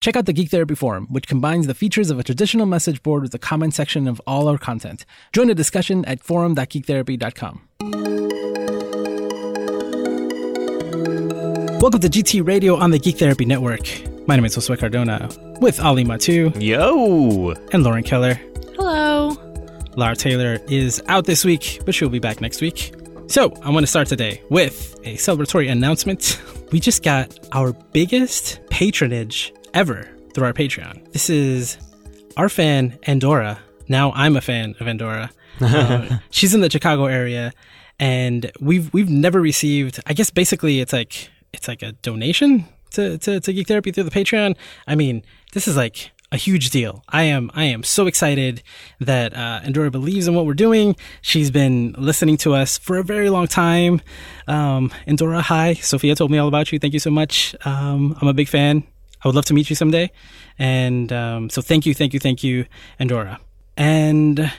Check out the Geek Therapy Forum, which combines the features of a traditional message board with the comment section of all our content. Join the discussion at forum.geektherapy.com. Welcome to GT Radio on the Geek Therapy Network. My name is Josue Cardona with Ali Mattu Yo! and Lauren Keller. Hello. Lara Taylor is out this week, but she'll be back next week. So, I want to start today with a celebratory announcement. We just got our biggest patronage ever through our Patreon. This is our fan, Andorra. Now I'm a fan of Andorra. Uh, she's in the Chicago area, and we've we've never received. I guess basically it's like it's like a donation to, to, to Geek Therapy through the Patreon. I mean, this is like a huge deal. I am I am so excited that uh, Andorra believes in what we're doing. She's been listening to us for a very long time. Um, Andorra, hi. Sophia told me all about you. Thank you so much. Um, I'm a big fan. I would love to meet you someday. And um, so thank you, thank you, thank you, Andorra. And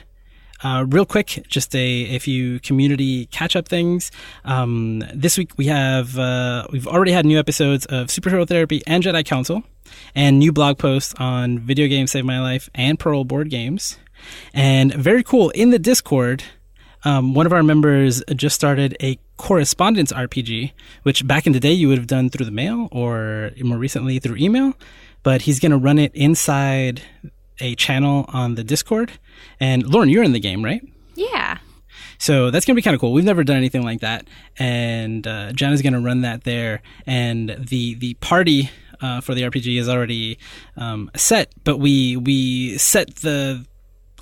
uh, real quick, just a, a few community catch up things. Um, this week we have uh, we've already had new episodes of Superhero Therapy and Jedi Council, and new blog posts on video games save my life and Pearl board games. And very cool in the Discord. Um, one of our members just started a correspondence RPG, which back in the day you would have done through the mail or more recently through email. But he's going to run it inside a channel on the Discord. And Lauren, you're in the game, right? Yeah. So that's going to be kind of cool. We've never done anything like that. And uh, is going to run that there. And the, the party uh, for the RPG is already um, set, but we, we set the,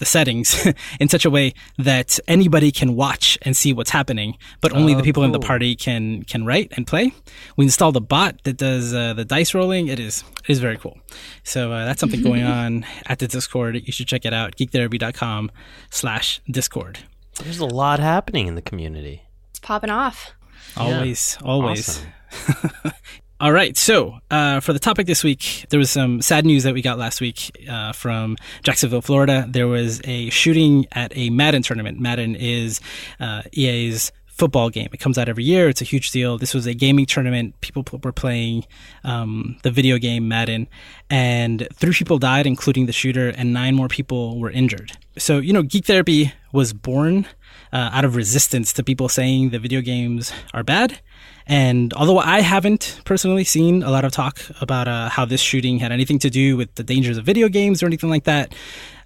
the settings in such a way that anybody can watch and see what's happening, but only the Oh, people in the party can can write and play. We installed a bot that does uh, the dice rolling. It is it is very cool. So uh, that's something going on at the Discord. You should check it out. Geektherapy.com slash Discord. There's a lot happening in the community. It's popping off. Always, always. Awesome. All right. So, uh, for the topic this week, there was some sad news that we got last week uh, from Jacksonville, Florida. There was a shooting at a Madden tournament. Madden is uh, EA's football game. It comes out every year. It's a huge deal. This was a gaming tournament. People were playing um, the video game Madden, and three people died, including the shooter, and nine more people were injured. So, you know, Geek Therapy was born uh, out of resistance to people saying the video games are bad. And although I haven't personally seen a lot of talk about uh, how this shooting had anything to do with the dangers of video games or anything like that,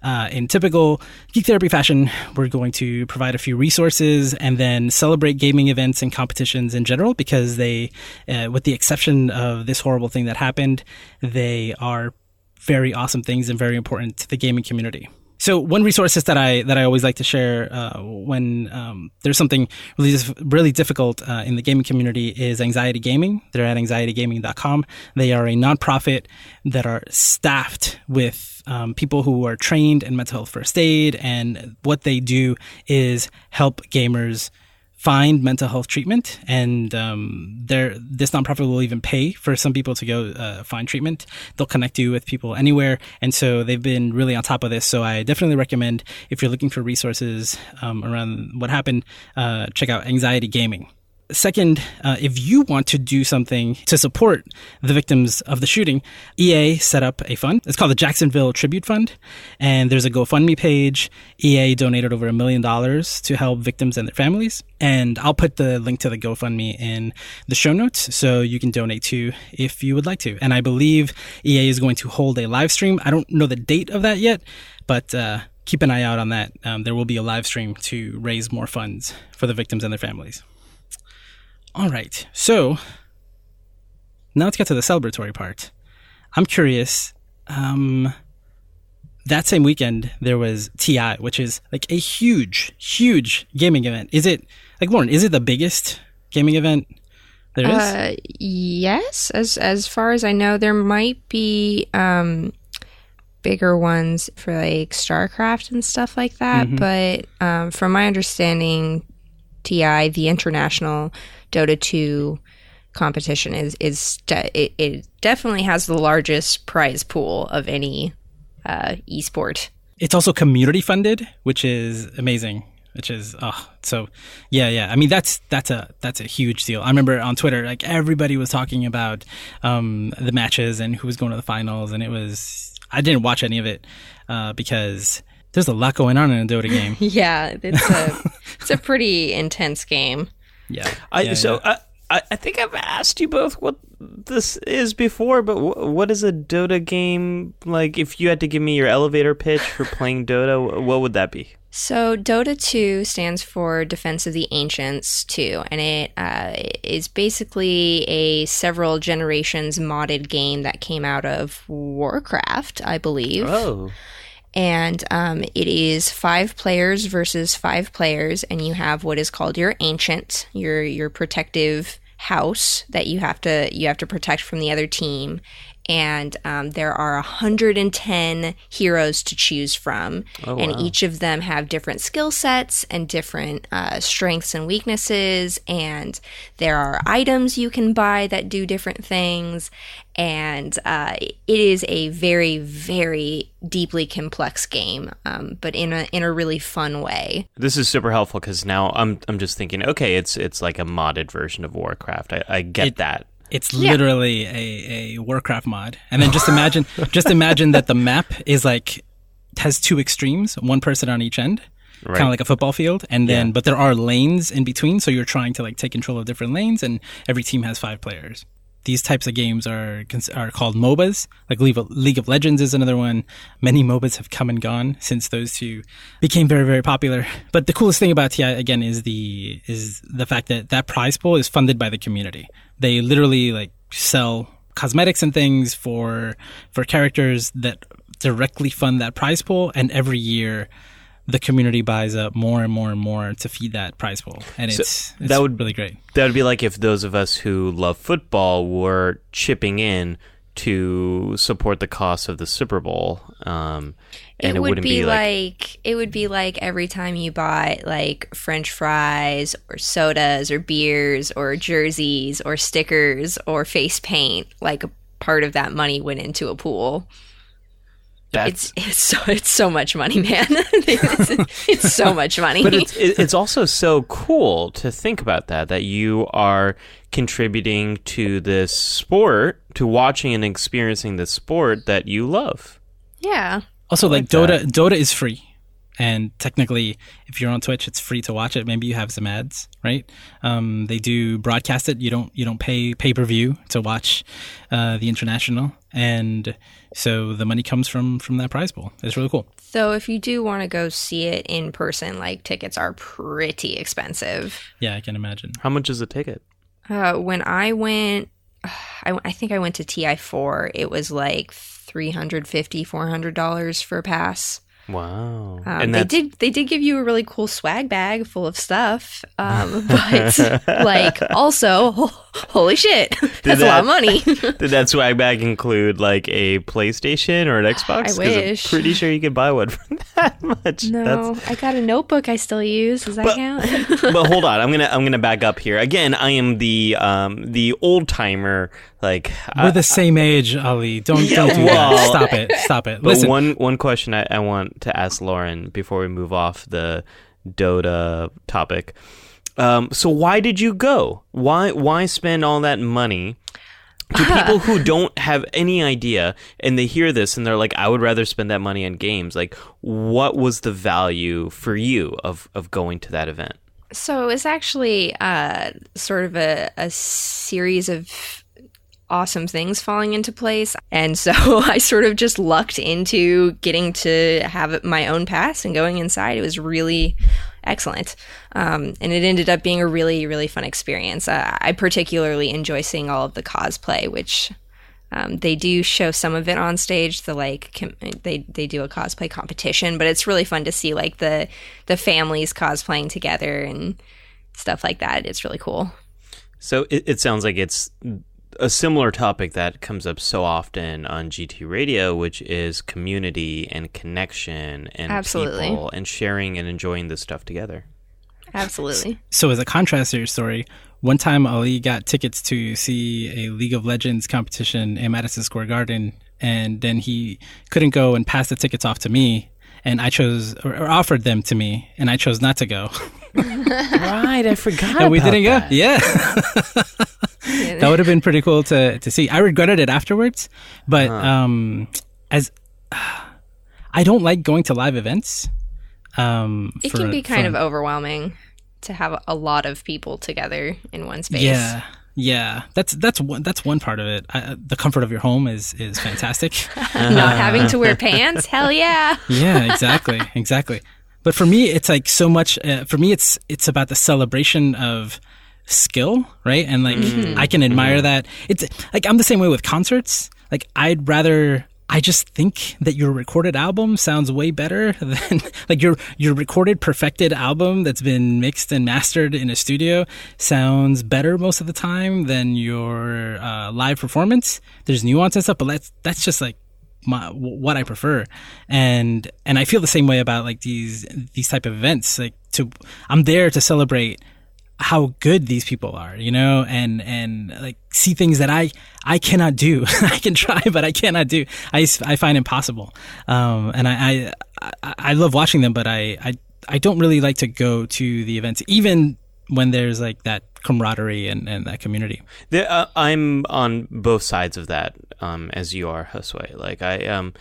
uh, in typical Geek Therapy fashion, we're going to provide a few resources and then celebrate gaming events and competitions in general because they, uh, with the exception of this horrible thing that happened, they are very awesome things and very important to the gaming community. So one resources that I that I always like to share uh, when um, there's something really really difficult uh, in the gaming community is Anxiety Gaming. They're at anxietygaming.com. They are a nonprofit that are staffed with um, people who are trained in mental health first aid, and what they do is help gamers find mental health treatment, and um, they're, this nonprofit will even pay for some people to go uh, find treatment. They'll connect you with people anywhere, and so they've been really on top of this. So I definitely recommend if you're looking for resources um, around what happened, uh, check out Anxiety Gaming. Second, uh, if you want to do something to support the victims of the shooting, EA set up a fund. It's called the Jacksonville Tribute Fund, and there's a GoFundMe page. EA donated over a million dollars to help victims and their families, and I'll put the link to the GoFundMe in the show notes so you can donate to if you would like to. And I believe EA is going to hold a live stream. I don't know the date of that yet, but uh, keep an eye out on that. Um, there will be a live stream to raise more funds for the victims and their families. All right. So now let's get to the celebratory part. I'm curious. Um, that same weekend, there was TI, which is like a huge, huge gaming event. Is it like Lauren? Is it the biggest gaming event there is? Uh, yes, as as far as I know, there might be um, bigger ones for like StarCraft and stuff like that. Mhm. But um, from my understanding, TI, the international Dota two competition, is is de- it, it definitely has the largest prize pool of any uh, esport. it's also community funded, which is amazing. which is oh so yeah yeah. I mean that's that's a that's a huge deal. I remember on Twitter like everybody was talking about um, the matches and who was going to the finals, and it was I didn't watch any of it uh, because there's a lot going on in a Dota game. Yeah, it's a it's a pretty intense game. Yeah, I, yeah, so yeah. I, I think I've asked you both what this is before, but wh- what is a Dota game like? If you had to give me your elevator pitch for playing Dota, what would that be? So Dota 2 stands for Defense of the Ancients 2, and it uh, is basically a several generations modded game that came out of Warcraft, I believe. Oh, and um, it is five players versus five players, and you have what is called your ancient, your your protective house that you have to you have to protect from the other team. And um, there are 110 heroes to choose from, and wow. each of them have different skill sets and different uh, strengths and weaknesses. And there are items you can buy that do different things and uh, it is a very very deeply complex game um, but in a in a really fun way this is super helpful because now I'm I'm just thinking, okay, it's it's like a modded version of Warcraft. I, I get It- that. It's literally a, a Warcraft mod. And then just imagine just imagine that the map is like has two extremes, one person on each end. Right. Kind of like a football field, and then Yeah. but there are lanes in between, so you're trying to like take control of different lanes, and every team has five players. These types of games are are called MOBAs. Like League of, Legends is another one. Many MOBAs have come and gone since those two became very very popular. But the coolest thing about TI again is the is the fact that that prize pool is funded by the community. They literally like sell cosmetics and things for for characters that directly fund that prize pool, and every year the community buys up more and more and more to feed that prize pool, and So it's, it's that would- be really great. That would be like if those of us who love football were chipping in to support the cost of the Super Bowl. Um, and it, it, would wouldn't be, be, like, it would be like every time you buy like french fries or sodas or beers or jerseys or stickers or face paint like part of that money went into a pool that's it's it's so it's so much money man it's, it's so much money but it's it's also so cool to think about that that you are contributing to this sport to watching and experiencing the sport that you love yeah Also, like, like Dota, that. Dota is free, and technically, if you're on Twitch, it's free to watch it. Maybe you have some ads, right? Um, they do broadcast it. You don't you don't pay pay per view to watch uh, the international, and so the money comes from from that prize pool. It's really cool. So if you do want to go see it in person, like tickets are pretty expensive. Yeah, I can imagine. how much is a ticket Uh, when I went, I, I think I went to TI4. It was like 350 $400 for a pass. Wow Um, and they did they did give you a really cool swag bag full of stuff, um, but like also holy shit, that's a lot of money. did that swag bag include like a PlayStation or an Xbox? 'Cause wish. I'm pretty sure you could buy one for that much. no, I got a notebook I still use. Does that But- count? but hold on, I'm gonna I'm gonna back up here again. I am the um the old timer. Like, We're I, the same age, Ali. Don't Yeah, don't do well- that. Stop it. Stop it. but Listen, one one question I, I want to ask Lauren before we move off the Dota topic. Um, so why did you go? Why why spend all that money? To people who don't have any idea and they hear this and they're like, I would rather spend that money on games. Like, what was the value for you of, of going to that event? So it's actually uh, sort of a, a series of awesome things falling into place. And so I sort of just lucked into getting to have my own pass and going inside. It was really excellent. Um, and it ended up being a really, really fun experience. Uh, I particularly enjoy seeing all of the cosplay, which. Um, they do show some of it on stage. The like com- they they do a cosplay competition, but it's really fun to see like the the families cosplaying together and stuff like that. It's really cool. So it, it sounds like it's a similar topic that comes up so often on GT Radio, which is community and connection and Absolutely. people and sharing and enjoying this stuff together. Absolutely. so as a contrast to your story, one time Ali got tickets to see a League of Legends competition in Madison Square Garden, and then he couldn't go and pass the tickets off to me. and I chose or, or offered them to me, and I chose not to go. right, I forgot. and we didn't that. go. Yeah, that would have been pretty cool to to see. I regretted it afterwards, but um, as I don't like going to live events. Um, It for- can be kind for- of overwhelming to have a lot of people together in one space. Yeah, yeah. That's that's one that's one part of it. I, the comfort of your home is is fantastic. Not having to wear pants. Hell yeah. yeah, exactly, exactly. But for me, it's like so much. Uh, for me, it's it's about the celebration of skill, right? And like I can admire that. It's like I'm the same way with concerts. Like I'd rather. I just think that your recorded album sounds way better than like your your recorded perfected album that's been mixed and mastered in a studio sounds better most of the time than your uh, live performance. There's nuance and stuff, but that's that's just like my what I prefer, and and I feel the same way about like these these type of events. Like to I'm there to celebrate how good these people are, you know, and and like see things that I I cannot do. I can try, but I cannot do. I, I find impossible. Um, and I, I I love watching them, but I I I don't really like to go to the events, even when there's like that camaraderie and, and that community. The, uh, I'm on both sides of that, um, as you are, Josue. Like I, um,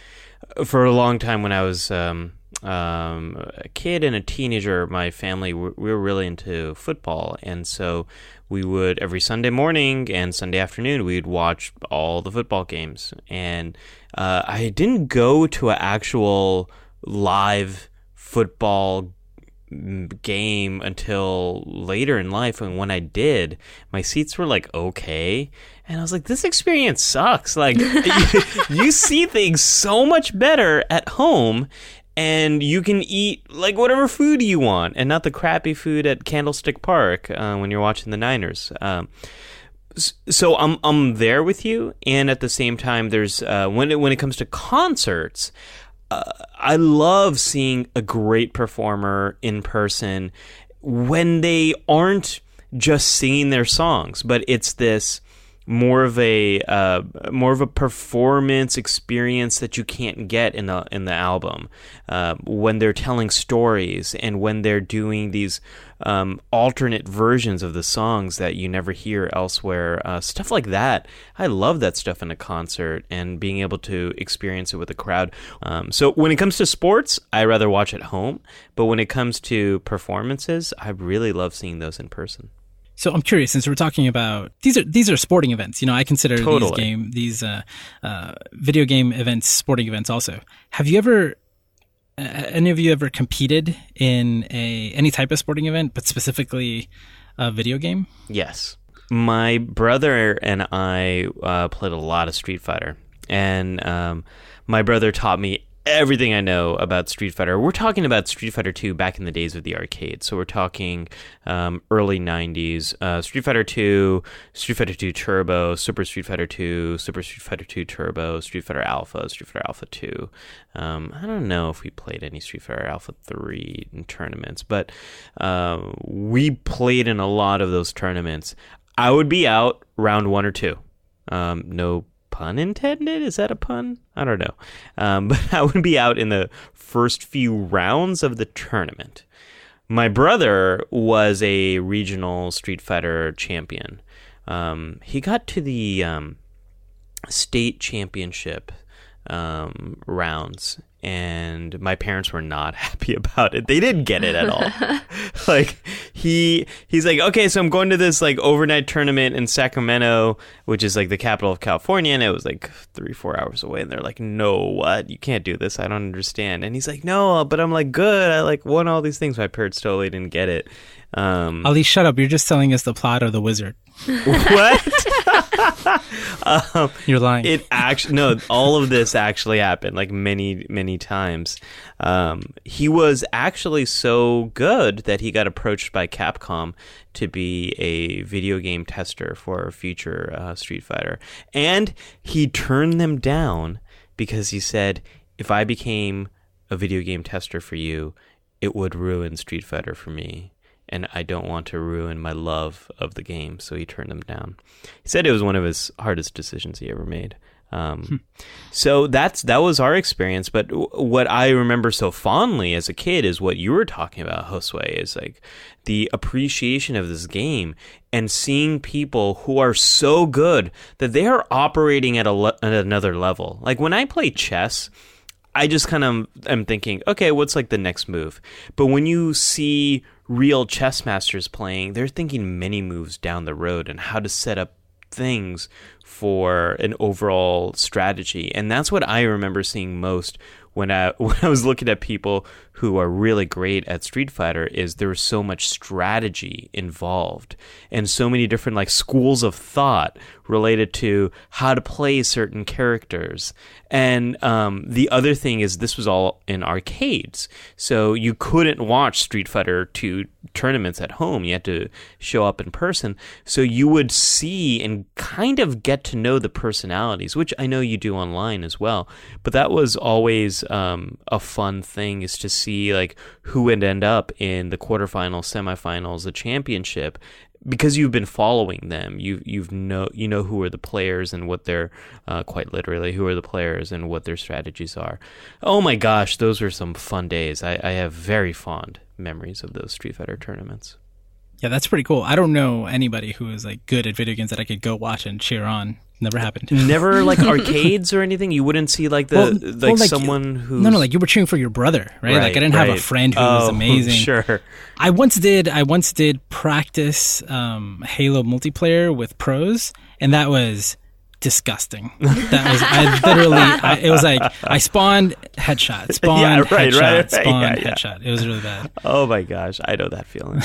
for a long time when I was um, um, a kid and a teenager, my family we were really into football, and so we would every Sunday morning and Sunday afternoon we'd watch all the football games. And uh, I didn't go to an actual live football game until later in life. And when I did my seats were like okay. And I was like this experience sucks. Like you, you see things so much better at home and you can eat like whatever food you want and not the crappy food at Candlestick Park uh, when you're watching the Niners. Um, so I'm I'm there with you, and at the same time, there's uh, when it when it comes to concerts, uh, I love seeing a great performer in person when they aren't just singing their songs, but it's this more of a uh, more of a performance experience that you can't get in the in the album. Uh, when they're telling stories and when they're doing these um, alternate versions of the songs that you never hear elsewhere uh, stuff like that. I love that stuff in a concert and being able to experience it with a crowd. Um, so when it comes to sports I rather watch at home. But when it comes to performances I really love seeing those in person So I'm curious, since we're talking about these are these are sporting events. You know, I consider these Totally. game these uh, uh, video game events sporting events. Also, have you ever uh, any of you ever competed in a any type of sporting event, but specifically a video game? Yes. My brother and I uh, played a lot of Street Fighter, and um, my brother taught me everything I know about Street Fighter. We're talking about Street Fighter 2 back in the days of the arcade, so we're talking um, early 90s. Uh, Street Fighter 2, Street Fighter 2 Turbo, Super Street Fighter 2, Super Street Fighter 2 Turbo, Street Fighter Alpha, Street Fighter Alpha 2. Um, I don't know if we played any Street Fighter Alpha 3 in tournaments, but uh, we played in a lot of those tournaments. I would be out round one or two. Um, no pun intended. Is that a pun? I don't know. Um, but I would be out in the first few rounds of the tournament. My brother was a regional Street Fighter champion. Um, he got to the um, state championship um, rounds, and my parents were not happy about it. They didn't get it at all. like he he's like, okay, so I'm going to this like overnight tournament in Sacramento, which is like the capital of California, and it was like three four hours away. And they're like, no, what? You can't do this. I don't understand. And he's like, no, but I'm like, good. I like won all these things. My parents totally didn't get it. Um, Ali, shut up! You're just telling us the plot of the Wizard. what? um, You're lying. it actually no all of this actually happened like many many times. Um, he was actually so good that he got approached by capcom to be a video game tester for a future uh, street fighter. And he turned them down because he said if i became a video game tester for you it would ruin street fighter for me and I don't want to ruin my love of the game, so he turned them down. He said it was one of his hardest decisions he ever made. Um, so that's that was our experience. But w- what I remember so fondly as a kid is what you were talking about, Josue, is like the appreciation of this game and seeing people who are so good that they are operating at a le- at another level. Like when I play chess. I just kind of am thinking, okay, what's like the next move? But when you see real chess masters playing, they're thinking many moves down the road and how to set up things for an overall strategy. And that's what I remember seeing most when I when I was looking at people who are really great at Street Fighter is there was so much strategy involved and so many different like schools of thought related to how to play certain characters. And um, the other thing is this was all in arcades, so you couldn't watch Street Fighter 2 tournaments at home. You had to show up in person. So you would see and kind of get to know the personalities, which I know you do online as well. But that was always um, a fun thing is to see like who would end up in the quarterfinals, semifinals, the championship, because you've been following them. You you've know you know who are the players and what they're uh, quite literally who are the players and what their strategies are. Oh my gosh, those were some fun days. I, I have very fond memories of those Street Fighter tournaments. Yeah, that's pretty cool. I don't know anybody who is like good at video games that I could go watch and cheer on. Never happened. Never like arcades or anything. You wouldn't see like the Well, like, well, like, someone who No, no, like you were cheering for your brother, right? like I didn't have a friend who was amazing. Sure. I once did. I once did practice um, Halo multiplayer with pros, and that was disgusting. That was I literally. I, it was like I spawned headshot, spawned Yeah, right, headshot, right, right. spawned Yeah, yeah. headshot. It was really bad. Oh my gosh, I know that feeling.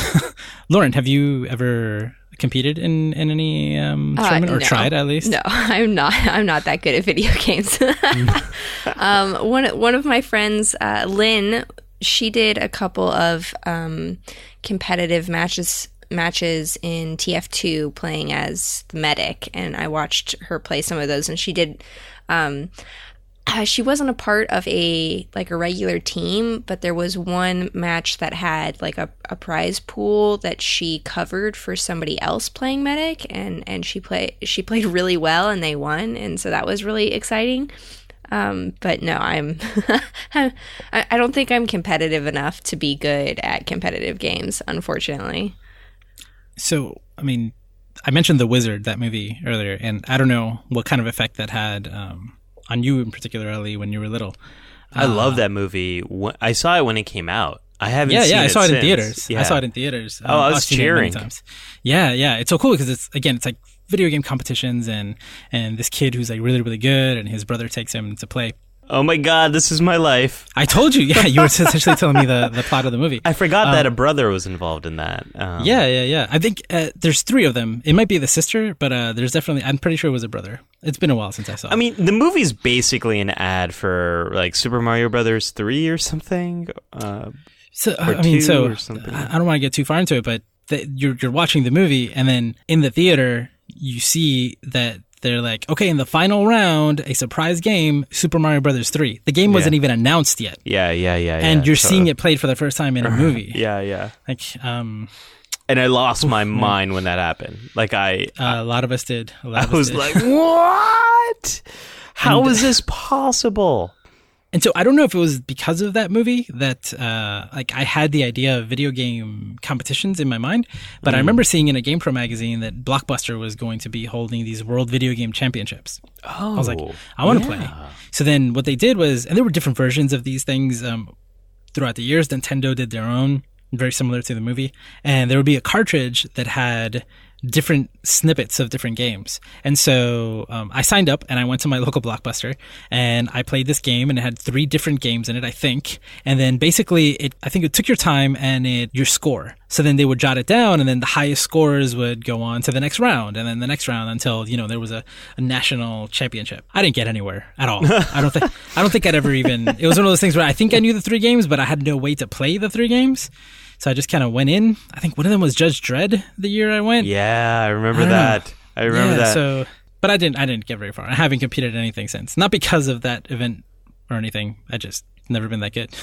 Lauren, have you ever competed in in any um, Uh, tournament or no. tried at least? No, I'm not. I'm not that good at video games. um, one one of my friends, uh, Lynn, she did a couple of um, competitive matches matches in TF2 playing as the medic, and I watched her play some of those, and she did. Um, uh, she wasn't a part of a like a regular team, but there was one match that had like a, a prize pool that she covered for somebody else playing medic, and and she play she played really well, and they won, and so that was really exciting. Um, but no, I'm I, I don't think I'm competitive enough to be good at competitive games, unfortunately. So, I mean, I mentioned The Wizard, that movie earlier, and I don't know what kind of effect that had um, on you in particular, Ellie, when you were little. I love that movie. I saw it when it came out. I haven't. Yeah, seen yeah, I saw it in theaters. Yeah. I saw it in theaters. Um, Oh, I was I've seen many cheering. times. Yeah, yeah, it's so cool because it's again, it's like video game competitions, and and this kid who's like really, really good, and his brother takes him to play. Oh my god, this is my life. I told you, yeah, you were essentially telling me the the plot of the movie. I forgot that a brother was involved in that. Um, Yeah, yeah, yeah. I think uh, there's three of them. It might be the sister, but uh, there's definitely. I'm pretty sure it was a brother. It's been a while since I saw. It. I it. mean, the movie's basically an ad for like Super Mario Brothers three or something. Uh, So or I mean, so or something. I I don't want to get too far into it, but the, you're you're watching the movie, and then in the theater, you see that they're like, okay, in the final round, a surprise game, Super Mario Brothers three. The game wasn't even announced yet, yeah, yeah, yeah. and yeah, you're so- seeing it played for the first time in a movie. Yeah, yeah. Like, um, And I lost my mind when that happened. Like I, a lot of us did. A lot I of us was did. like, what? How is this possible? And so I don't know if it was because of that movie that uh, like I had the idea of video game competitions in my mind, but I remember seeing in a GamePro magazine that Blockbuster was going to be holding these World Video Game Championships. Oh, I was like, I want to play. So then what they did was, and there were different versions of these things um, throughout the years. Nintendo did their own, very similar to the movie, and there would be a cartridge that had different snippets of different games. And so um, I signed up and I went to my local blockbuster and I played this game and it had three different games in it, I think. And then basically it, I think it took your time and it, your score. So then they would jot it down and then the highest scores would go on to the next round and then the next round until, you know, there was a, a national championship. I didn't get anywhere at all. I don't think, I don't think I'd ever even, it was one of those things where I think I knew the three games, but I had no way to play the three games. So I just kind of went in. I think one of them was Judge Dredd the year I went. Yeah, I remember I don't know. that. I remember yeah, that. So, but I didn't. I didn't get very far. I haven't competed in anything since. Not because of that event or anything. I just never been that good.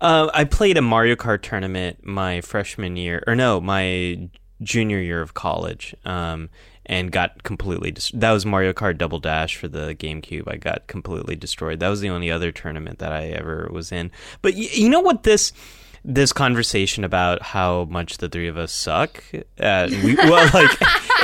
Uh, I played a Mario Kart tournament my freshman year, or no, my junior year of college. Um, and got completely. Dis- that was Mario Kart Double Dash for the GameCube. I got completely destroyed. That was the only other tournament that I ever was in. But y- you know what this this conversation about how much the three of us suck. Uh, we, well, like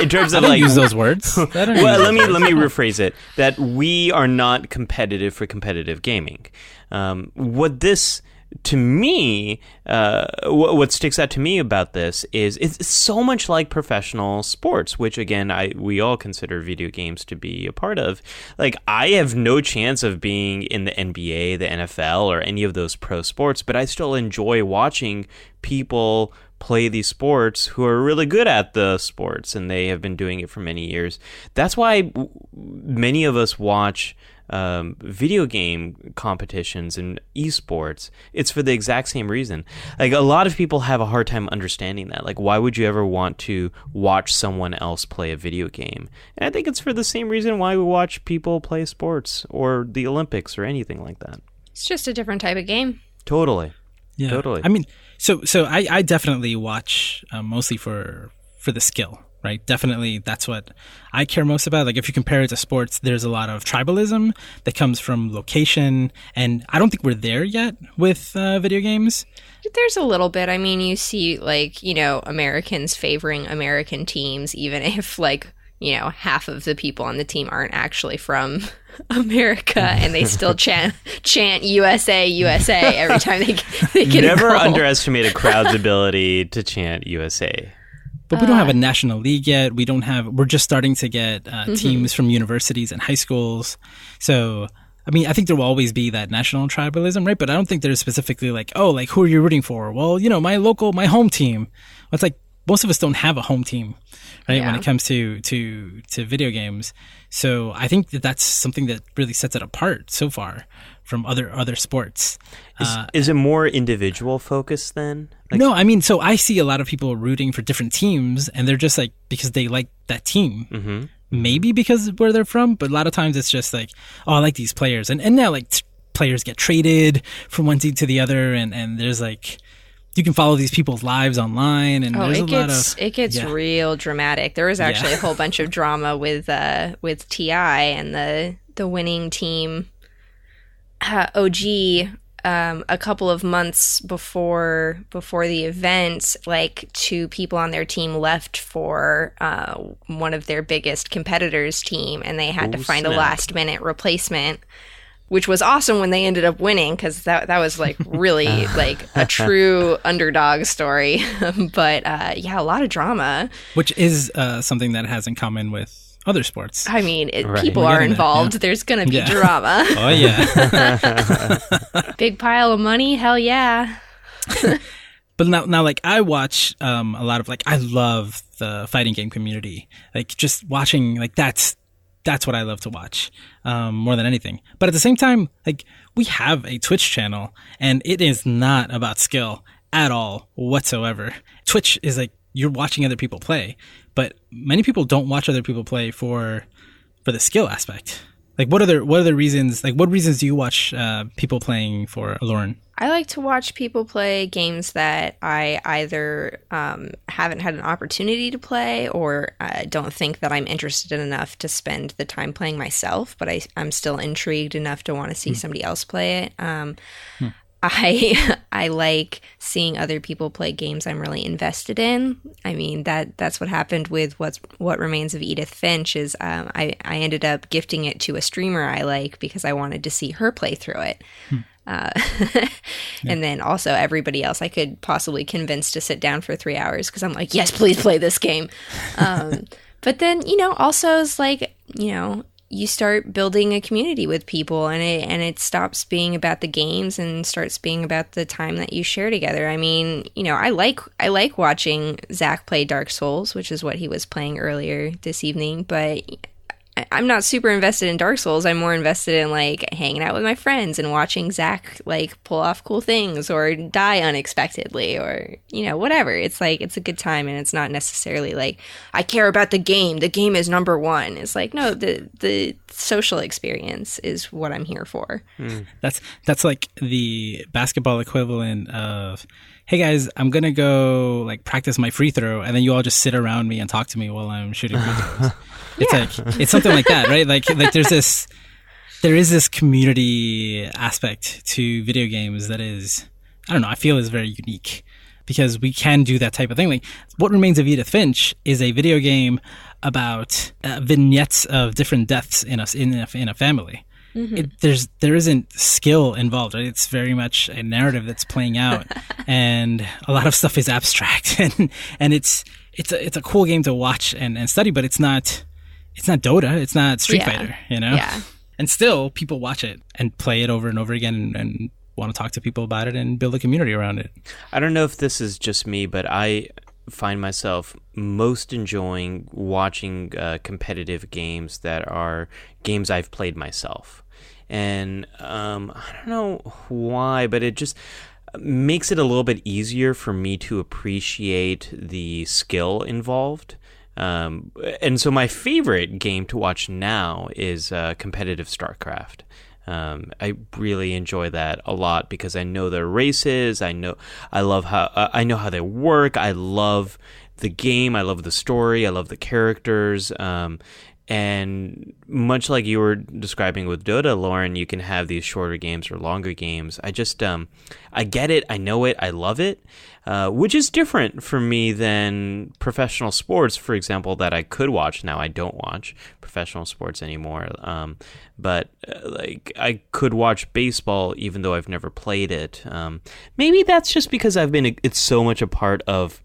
in terms of like use those words. Well, let me those let me rephrase it. That we are not competitive for competitive gaming. Um, what this to me, uh, what, what sticks out to me about this is it's so much like professional sports, which again, I we all consider video games to be a part of. Like, I have no chance of being in the NBA, the NFL, or any of those pro sports, but I still enjoy watching people play these sports who are really good at the sports and they have been doing it for many years. That's why many of us watch um, video game competitions and esports. It's for the exact same reason. Like a lot of people have a hard time understanding that. Like, why would you ever want to watch someone else play a video game? And I think it's for the same reason why we watch people play sports or the Olympics or anything like that. It's just a different type of game. Totally. Yeah. Totally. I mean, so so I, I definitely watch uh, mostly for for the skill, right? Definitely, that's what I care most about. Like if you compare it to sports, there's a lot of tribalism that comes from location, and I don't think we're there yet with uh, video games. There's a little bit. I mean, you see, like, you know, Americans favoring American teams, even if, like, you know, half of the people on the team aren't actually from America and they still chant, chant USA, USA every time they, they get Never a goal. underestimate a crowd's ability to chant USA. But we don't have a national league yet. We don't have. We're just starting to get uh, teams from universities and high schools. So, I mean, I think there will always be that national tribalism, right? But I don't think there's specifically like, oh, like who are you rooting for? Well, you know, my local, my home team. It's like most of us don't have a home team, right? When it comes to to to video games. So I think that that's something that really sets it apart so far from other other sports. Is, is it more individual focused then? Like, no, I mean, so I see a lot of people rooting for different teams, and they're just like because they like that team. Mm-hmm. Maybe because of where they're from, but a lot of times it's just like, oh, I like these players, and and now like t- players get traded from one team to the other, and and there's like you can follow these people's lives online, and Oh, there's it a lot gets of it gets yeah. real dramatic. There was actually a whole bunch of drama with uh with Ti and the the winning team, uh, OG. Um, a couple of months before before the event, like two people on their team left for uh, one of their biggest competitors' team, and they had to Oh, find a last minute replacement which was awesome when they ended up winning because that that was like really like a true underdog story. but uh, yeah, a lot of drama. which is uh, something that has in common with other sports. I mean, it, Right. people We're are getting there, involved. There's gonna be Yeah. drama. Oh yeah. Big pile of money. Hell yeah. but now now like i watch um a lot of like i love the fighting game community like just watching like that's that's what i love to watch um more than anything but at the same time like we have a twitch channel and it is not about skill at all whatsoever twitch is like you're watching other people play but many people don't watch other people play for for the skill aspect. Like what other what other reasons like what reasons do you watch uh people playing for lauren? I like to watch people play games that I either um, haven't had an opportunity to play or uh, don't think that I'm interested enough to spend the time playing myself, but I, I'm still intrigued enough to want to see somebody else play it. Um, I I like seeing other people play games I'm really invested in. I mean that that's what happened with what's what remains of Edith Finch is um, I I ended up gifting it to a streamer I like because I wanted to see her play through it. Uh, and then also everybody else I could possibly convince to sit down for three hours because I'm like, yes, please play this game. Um, but then you know, also is like you know, you start building a community with people, and it and it stops being about the games and starts being about the time that you share together. I mean, you know, I like I like watching Zach play Dark Souls, which is what he was playing earlier this evening, but I'm not super invested in Dark Souls. I'm more invested in like hanging out with my friends and watching Zach like pull off cool things or die unexpectedly or you know whatever. It's like it's a good time and it's not necessarily like I care about the game. The game is number one. It's like no, the the social experience is what I'm here for. Hmm. That's that's like the basketball equivalent of, hey guys, I'm gonna go like practice my free throw, and then you all just sit around me and talk to me while I'm shooting free throws. It's like it's something like that, right? Like like there's this there is this community aspect to video games that is I don't know, I feel is very unique because we can do that type of thing. Like what remains of Edith Finch is a video game about uh, vignettes of different deaths in us in a, in a family. It, there's there isn't skill involved. Right? It's very much a narrative that's playing out, and a lot of stuff is abstract, and and it's it's a it's a cool game to watch and, and study, but it's not it's not Dota, it's not Street Yeah. Fighter, you know. Yeah. And still, people watch it and play it over and over again, and, and want to talk to people about it and build a community around it. I don't know if this is just me, but I find myself most enjoying watching uh, competitive games that are games I've played myself. And um, I don't know why, but it just makes it a little bit easier for me to appreciate the skill involved. Um, and so my favorite game to watch now is uh, competitive StarCraft. Um, I really enjoy that a lot because I know their races. I know I love how uh, I know how they work. I love the game. I love the story. I love the characters. Um, and much like you were describing with Dota, Lauren, you can have these shorter games or longer games. I just, um, I get it. I know it. I love it. Uh, which is different for me than professional sports, for example, that I could watch. Now I don't watch professional sports anymore. Um, but uh, like I could watch baseball even though I've never played it. Um, maybe that's just because I've been, it's so much a part of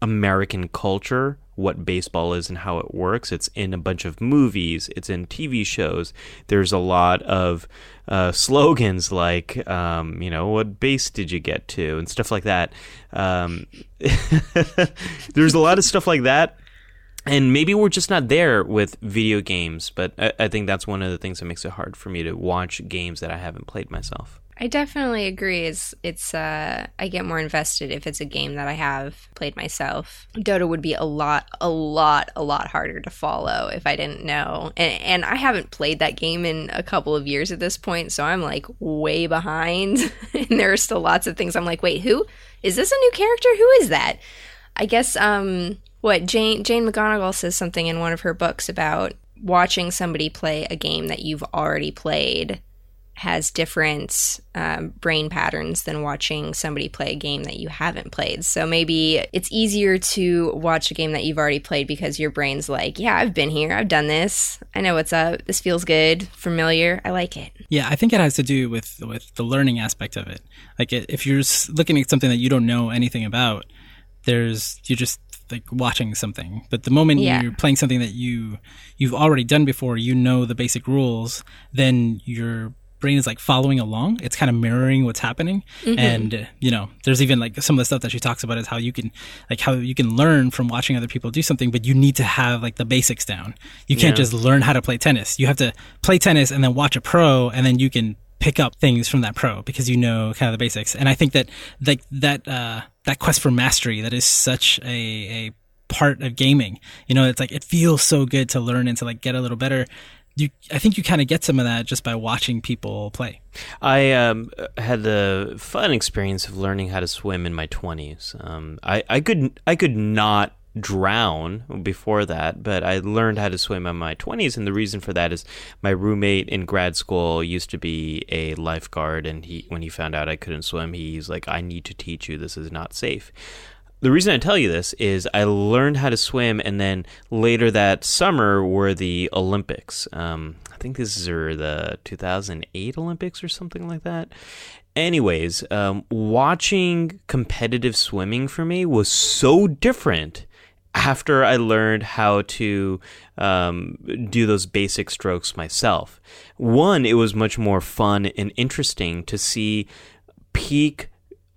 American culture, what baseball is and how it works. It's in a bunch of movies, it's in TV shows. There's a lot of uh, slogans like, um, you know, what base did you get to, and stuff like that. Um, there's a lot of stuff like that. And maybe we're just not there with video games, but I, I think that's one of the things that makes it hard for me to watch games that I haven't played myself. I definitely agree. It's it's uh I get more invested if it's a game that I have played myself. Dota would be a lot, a lot, a lot harder to follow if I didn't know. And and I haven't played that game in a couple of years at this point, so I'm like way behind. and there are still lots of things I'm like, wait, who is this a new character? Who is that? I guess um what Jane Jane McGonigal says something in one of her books about watching somebody play a game that you've already played has different um, brain patterns than watching somebody play a game that you haven't played. So maybe it's easier to watch a game that you've already played because your brain's like, yeah, I've been here, I've done this, I know what's up, this feels good, familiar, I like it. Yeah, I think it has to do with with the learning aspect of it. Like if you're looking at something that you don't know anything about, there's you're just like watching something. But the moment Yeah. you're playing something that you you've already done before, you know the basic rules, then your brain is like following along. It's kind of mirroring what's happening. And uh, you know, there's even like some of the stuff that she talks about is how you can like how you can learn from watching other people do something, but you need to have like the basics down. You can't Yeah. just learn how to play tennis. You have to play tennis and then watch a pro and then you can pick up things from that pro because you know kind of the basics. And I think that like that uh that quest for mastery that is such a a part of gaming. You know, it's like it feels so good to learn and to like get a little better. You I think you kind of get some of that just by watching people play. I um, had the fun experience of learning how to swim in my twenties. Um, I, I could I could not drown before that, but I learned how to swim in my twenties, and the reason for that is my roommate in grad school used to be a lifeguard, and he when he found out I couldn't swim, he's like, "I need to teach you. This is not safe." The reason I tell you this is I learned how to swim, and then later that summer were the Olympics. Um, I think this is the 2008 Olympics or something like that. Anyways, um, watching competitive swimming for me was so different after I learned how to um, do those basic strokes myself. One, it was much more fun and interesting to see peak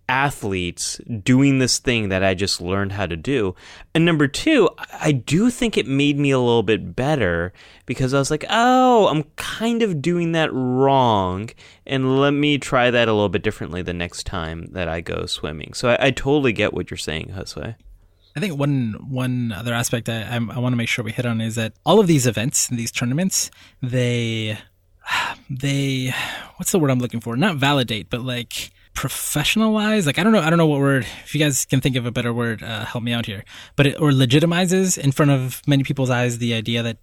athletes doing this thing that I just learned how to do. And number two, I do think it made me a little bit better because I was like, oh, I'm kind of doing that wrong. And let me try that a little bit differently the next time that I go swimming. So I, I totally get what you're saying, Josue. I think one one other aspect I, I, I want to make sure we hit on is that all of these events these tournaments, they they what's the word I'm looking for? Not validate, but like professionalize like i don't know i don't know what word if you guys can think of a better word uh, help me out here but it or legitimizes in front of many people's eyes the idea that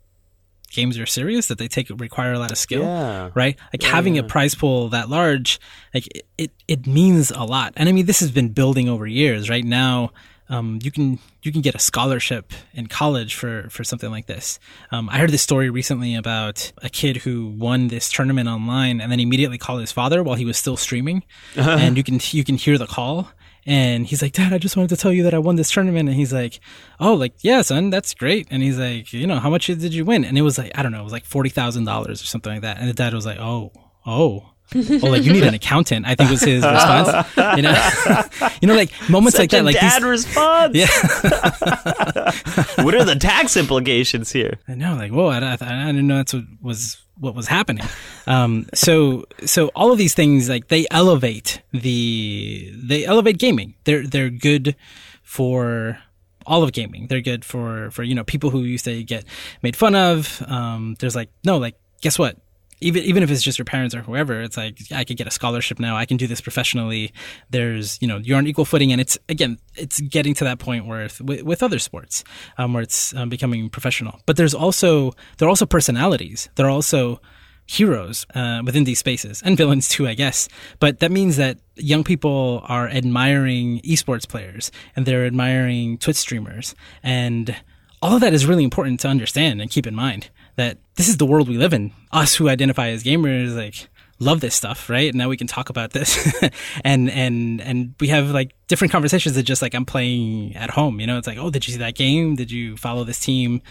games are serious that they take require a lot of skill Yeah. right like Yeah, having yeah. a prize pool that large like it, it it means a lot and i mean this has been building over years right now um, you can you can get a scholarship in college for for something like this. Um, I heard this story recently about a kid who won this tournament online and then immediately called his father while he was still streaming, and you can you can hear the call. And he's like, Dad, I just wanted to tell you that I won this tournament. And he's like, Oh, like, yeah, son, that's great. And he's like, You know, how much did you win? And it was like, I don't know, it was like $40,000 or something like that. And the dad was like, Oh, oh. Oh, like you need an accountant. I think was his response. You know, you know, like moments like Such that. a Like these, dad response. yeah, what are the tax implications here? I know, like, whoa, I, I, I didn't know that's what was what was happening. Um, so, so all of these things, like, they elevate the they elevate gaming. They're they're good for all of gaming. They're good for for you know people who used to get made fun of. Um, there's like no, like, guess what? Even even if it's just your parents or whoever, it's like I could get a scholarship now. I can do this professionally. There's you know you're on equal footing, and it's again it's getting to that point where with, with other sports um, where it's um, becoming professional. But there's also there are also personalities. There are also heroes uh, within these spaces and villains too, I guess. But that means that young people are admiring esports players and they're admiring Twitch streamers and all of that is really important to understand and keep in mind that this is the world we live in. Us who identify as gamers, like, love this stuff, right? And now we can talk about this, and and and we have like different conversations that just like I'm playing at home. You know, it's like, oh, did you see that game? Did you follow this team?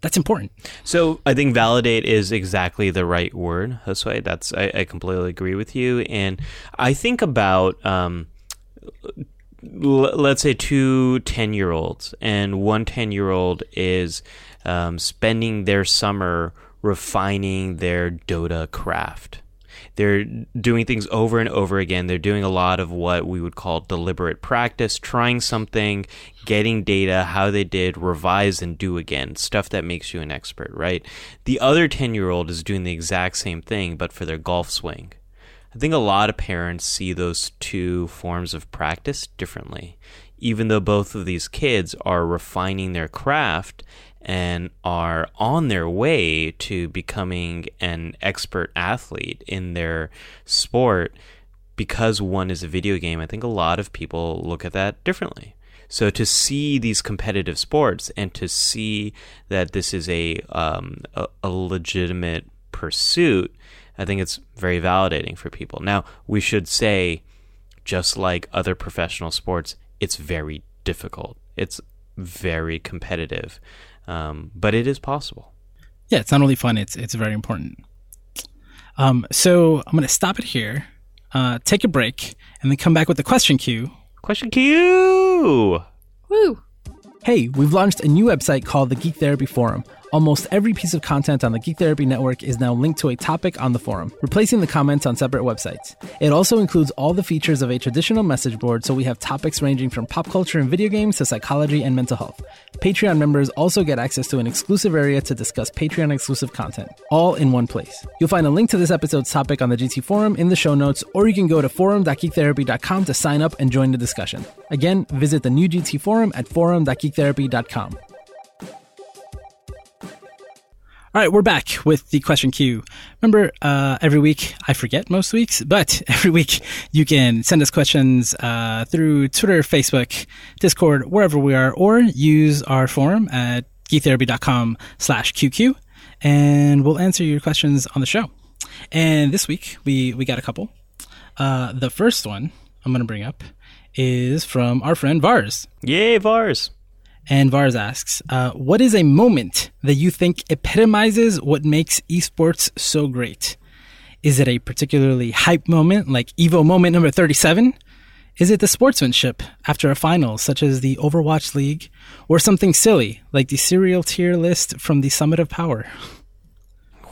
That's important. So I think validate is exactly the right word, Josue. That's I, I completely agree with you, and I think about um, l- let's say two 10 year olds, and one 10 year old is um, spending their summer refining their Dota craft. They're doing things over and over again. They're doing a lot of what we would call deliberate practice, trying something, getting data, how they did, revise and do again, stuff that makes you an expert, right? The other 10 year old is doing the exact same thing, but for their golf swing. I think a lot of parents see those two forms of practice differently. Even though both of these kids are refining their craft and are on their way to becoming an expert athlete in their sport, because one is a video game, I think a lot of people look at that differently. So to see these competitive sports and to see that this is a um, a, a legitimate pursuit, I think it's very validating for people. Now we should say, just like other professional sports, it's very difficult. It's very competitive, um, but it is possible. Yeah, it's not only fun; it's it's very important. Um, so I'm going to stop it here, uh, take a break, and then come back with the question queue. Question Q. Woo! Hey, we've launched a new website called the Geek Therapy Forum. Almost every piece of content on the Geek Therapy Network is now linked to a topic on the forum, replacing the comments on separate websites. It also includes all the features of a traditional message board, so we have topics ranging from pop culture and video games to psychology and mental health. Patreon members also get access to an exclusive area to discuss Patreon exclusive content, all in one place. You'll find a link to this episode's topic on the GT Forum in the show notes, or you can go to forum.geektherapy.com to sign up and join the discussion. Again, visit the new GT Forum at forum.geektherapy.com. All right, we're back with the question queue. Remember, uh, every week, I forget most weeks, but every week you can send us questions uh, through Twitter, Facebook, Discord, wherever we are, or use our forum at geektherapy.com slash QQ, and we'll answer your questions on the show. And this week, we, we got a couple. Uh, the first one I'm going to bring up is from our friend Vars. Yay, Vars. And Vars asks, uh, what is a moment that you think epitomizes what makes esports so great? Is it a particularly hype moment like Evo moment number 37? Is it the sportsmanship after a final, such as the Overwatch League, or something silly, like the cereal tier list from the Summit of Power?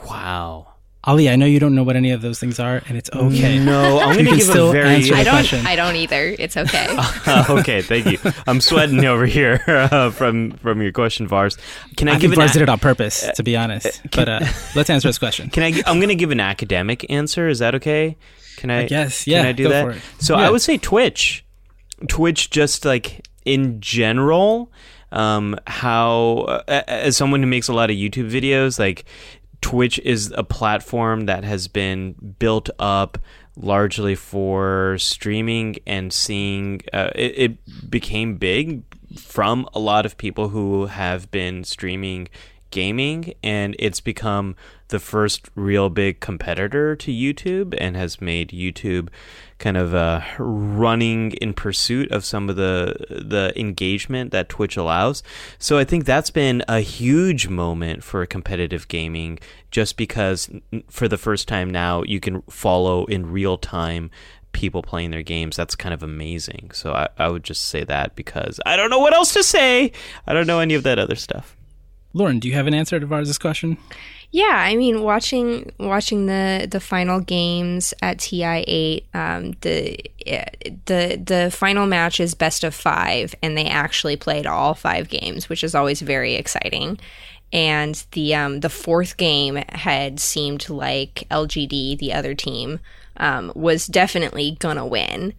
Wow. Ali, I know you don't know what any of those things are, and it's okay. No, I'm going to give still a very. answer I don't. question. I don't either. It's okay. okay, thank you. I'm sweating over here uh, from from your question, Vars. Can I, I give think an Vars did a- it on purpose, to be honest. But uh, let's answer this question. Can I? gi- I'm going to give an academic answer. Is that okay? Can I? Yes. guess, Can I do go that? for it. So Yeah. I would say Twitch. Twitch, just like in general, um, how uh, as someone who makes a lot of YouTube videos, like Twitch is a platform that has been built up largely for streaming and seeing. Uh, it, it became big from a lot of people who have been streaming gaming, and it's become the first real big competitor to YouTube and has made YouTube kind of uh, running in pursuit of some of the the engagement that Twitch allows. So I think that's been a huge moment for competitive gaming, just because for the first time now you can follow in real time people playing their games. That's kind of amazing. So I, I would just say that because I don't know what else to say. I don't know any of that other stuff. Lauren, do you have an answer to Vars' question? Yeah, I mean, watching watching the the final games at TI eight, um, the the the final match is best of five, and they actually played all five games, which is always very exciting. And the um, the fourth game had seemed like LGD, the other team, um, was definitely gonna win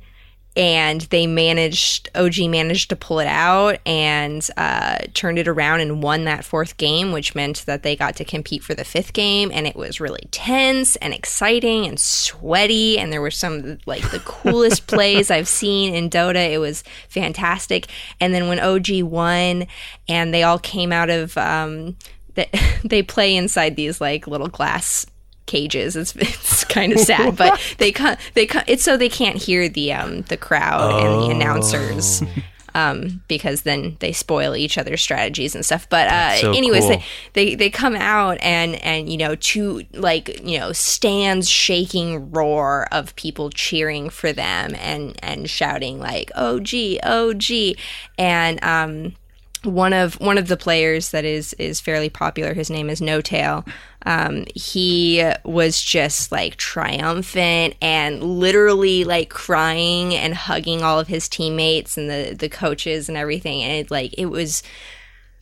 and they managed OG managed to pull it out and uh, turned it around and won that fourth game, which meant that they got to compete for the fifth game, and it was really tense and exciting and sweaty, and there were some like the coolest plays I've seen in Dota. It was fantastic, and then when OG won, and they all came out of um, they, they play inside these like little glass cages. It's it's kind of sad, but they co- they co- it's so they can't hear the um the crowd and the announcers. Um, because then they spoil each other's strategies and stuff. But uh, so anyways, cool. they, they they come out and and you know to like you know stands shaking roar of people cheering for them and and shouting like oh gee oh OG," and um one of one of the players that is is fairly popular. His name is N0tail. Um, he was just like triumphant and literally like crying and hugging all of his teammates and the the coaches and everything. And it like it was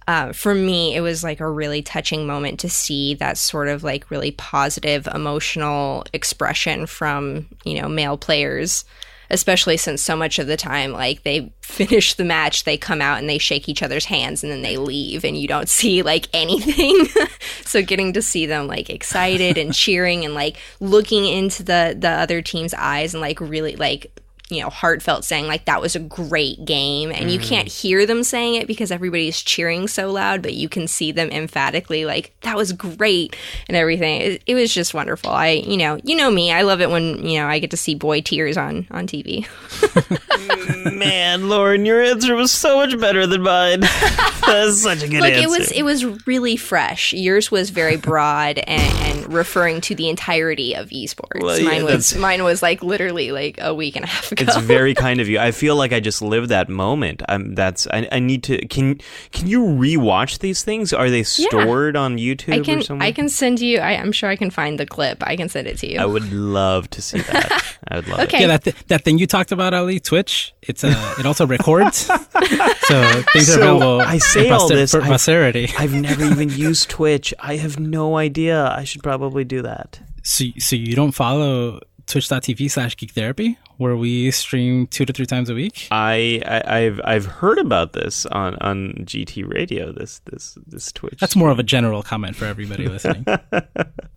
uh, for me, it was like a really touching moment to see that sort of like really positive emotional expression from you know male players especially since so much of the time like they finish the match they come out and they shake each other's hands and then they leave and you don't see like anything. So getting to see them like excited and cheering and like looking into the the other team's eyes and like really like you know heartfelt saying like that was a great game and you can't mm. hear them saying it because everybody's cheering so loud but you can see them emphatically like that was great and everything it, it was just wonderful i you know you know me i love it when you know i get to see boy tears on on tv Man, Lauren, your answer was so much better than mine. That's such a good Look, answer. it was it was really fresh. Yours was very broad and, and referring to the entirety of esports. Well, yeah, mine was that's- mine was like literally like a week and a half ago. It's very kind of you. I feel like I just lived that moment. Um, that's I, I need to. Can can you rewatch these things? Are they stored on YouTube I can or somewhere? I can send you. I, I'm sure I can find the clip. I can send it to you. I would love to see that. I would love Okay. it. Yeah, that th- that thing you talked about, Ali, Twitch. It's uh, it also records, so things are So, available. I say all this, for I- posterity. I've never even used Twitch. I have no idea. I should probably do that. So, so you don't follow twitch.tv slash geek therapy where we stream two to three times a week. I, I I've I've heard about this on, on GT Radio. This this this Twitch. that's more of a general comment for everybody listening.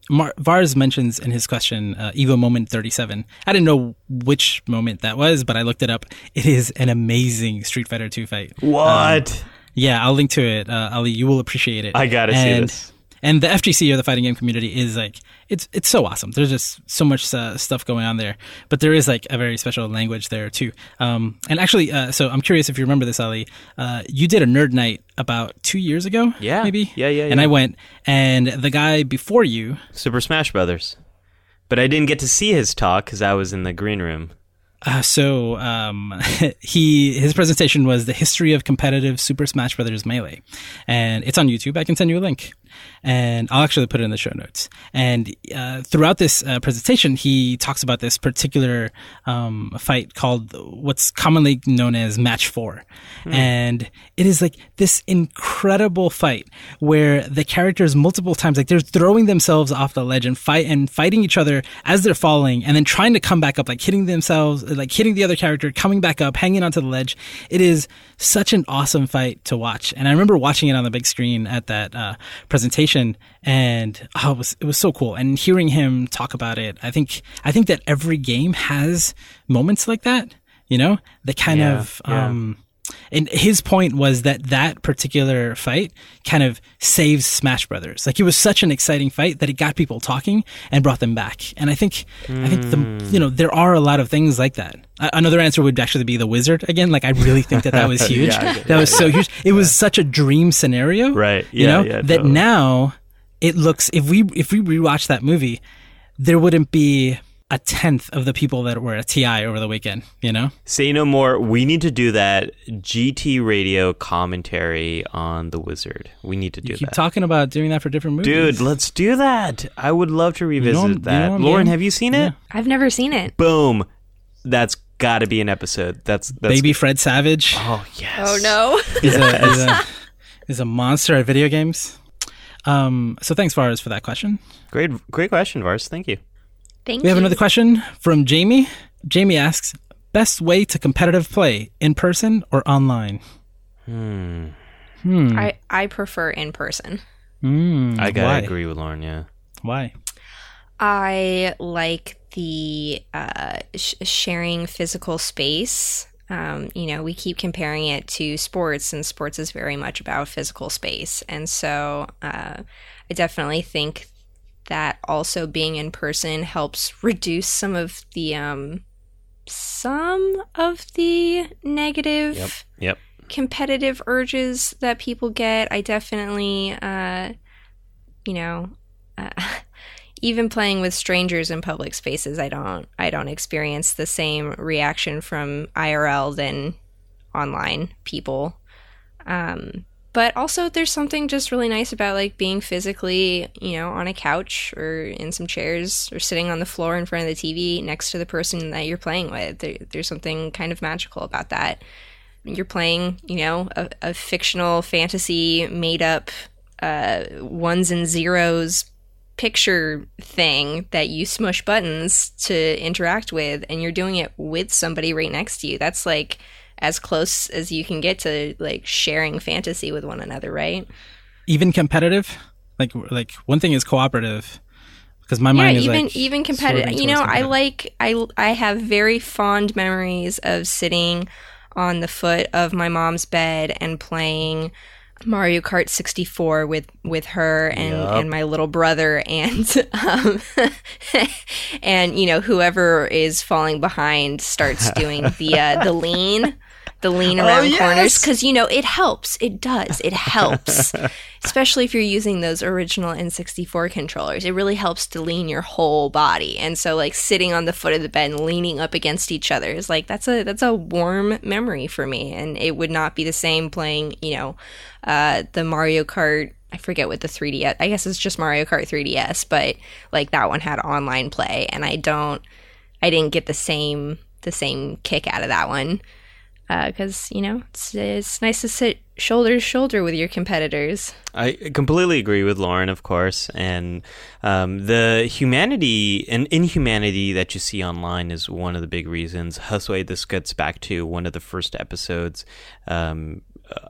Mar- vars mentions in his question uh, evo moment 37 i didn't know which moment that was but i looked it up. It is an amazing street fighter 2 fight. What? Yeah i'll link to it. Uh, ali you will appreciate it. I gotta see this. And the FGC or the fighting game community is like it's it's so awesome. There's just so much uh, stuff going on there, but there is like a very special language there too. Um, and actually, uh, so I'm curious if you remember this, Ali. Uh, you did a nerd night about two years ago, Yeah. maybe, Yeah, yeah, And yeah. I went, and the guy before you, Super Smash Brothers. But I didn't get to see his talk because I was in the green room. Uh, so um, he his presentation was the history of competitive Super Smash Brothers Melee, and it's on YouTube. I can send you a link, and I'll actually put it in the show notes. And uh, throughout this uh, presentation, he talks about this particular um, fight called what's commonly known as Match Four, and it is like this incredible fight where the characters multiple times like they're throwing themselves off the ledge and fight and fighting each other as they're falling, and then trying to come back up, like hitting themselves like hitting the other character, coming back up, hanging onto the ledge. It is such an awesome fight to watch. And I remember watching it on the big screen at that uh, presentation and oh, it was it was so cool. And hearing him talk about it, I think I think that every game has moments like that, you know, that kind Yeah, of yeah. um and his point was that that particular fight kind of saves Smash Brothers. Like it was such an exciting fight that it got people talking and brought them back. And I think, I think the, you know, there are a lot of things like that. Another answer would actually be the wizard again. Like I really think that that was huge. Yeah, I get it. that was so huge. It was such a dream scenario. Right. You Yeah, know, yeah, that totally. now it looks, if we, if we rewatch that movie, there wouldn't be a tenth of the people that were at TI over the weekend, you know? Say no more. We need to do that GT radio commentary on the Wizard. We need to do You keep that. talking about doing that for different movies. Dude, let's do that. I would love to revisit know- you that. know Lauren, game. have you seen it? Yeah. I've never seen it. Boom. That's got to be an episode. That's, that's Baby Fred Savage Oh yes. Oh no. is a, is a is a monster at video games. Um, so thanks, Vars, for that question. Great, great question, Vars. Thank you. Thank We have another question from Jamie. Jamie asks, "Best way to competitive play: in person or online?" I, I prefer in person. Mm, I gotta why? agree with Lauren. Yeah. Why? I like the uh, sh- sharing physical space. Um, you know, we keep comparing it to sports, and sports is very much about physical space. And so uh, I definitely think that also being in person helps reduce some of the um, some of the negative Yep. competitive urges that people get. I definitely, uh, you know, uh, even playing with strangers in public spaces, I don't, I don't experience the same reaction from IRL than online people. Um, but also, there's something just really nice about like being physically, you know, on a couch or in some chairs or sitting on the floor in front of the TV next to the person that you're playing with. There, there's something kind of magical about that you're playing, you know, a, a fictional fantasy made up uh, ones and zeros picture thing that you smush buttons to interact with, and you're doing it with somebody right next to you. That's like as close as you can get to like sharing fantasy with one another, right? Even competitive? Like like one thing is cooperative because my yeah, mind is even like even competitive. You know, towards I like I I have very fond memories of sitting on the foot of my mom's bed and playing Mario Kart 64 with with her and Yup. and my little brother and um and you know whoever is falling behind starts doing the uh, the lean the lean around corners Oh, yes! because you know it helps. It does. It helps. Especially if you're using those original N64 controllers. It really helps to lean your whole body. And so like sitting on the foot of the bed and leaning up against each other is like that's a that's a warm memory for me. And it would not be the same playing, you know, uh the Mario Kart. I forget what the 3DS I guess it's just Mario Kart 3DS, but like that one had online play. And I don't I didn't get the same the same kick out of that one because you know it's, it's nice to sit shoulder to shoulder with your competitors. I completely agree with Lauren, of course, and um, the humanity and inhumanity that you see online is one of the big reasons. Josue, this gets back to one of the first episodes um,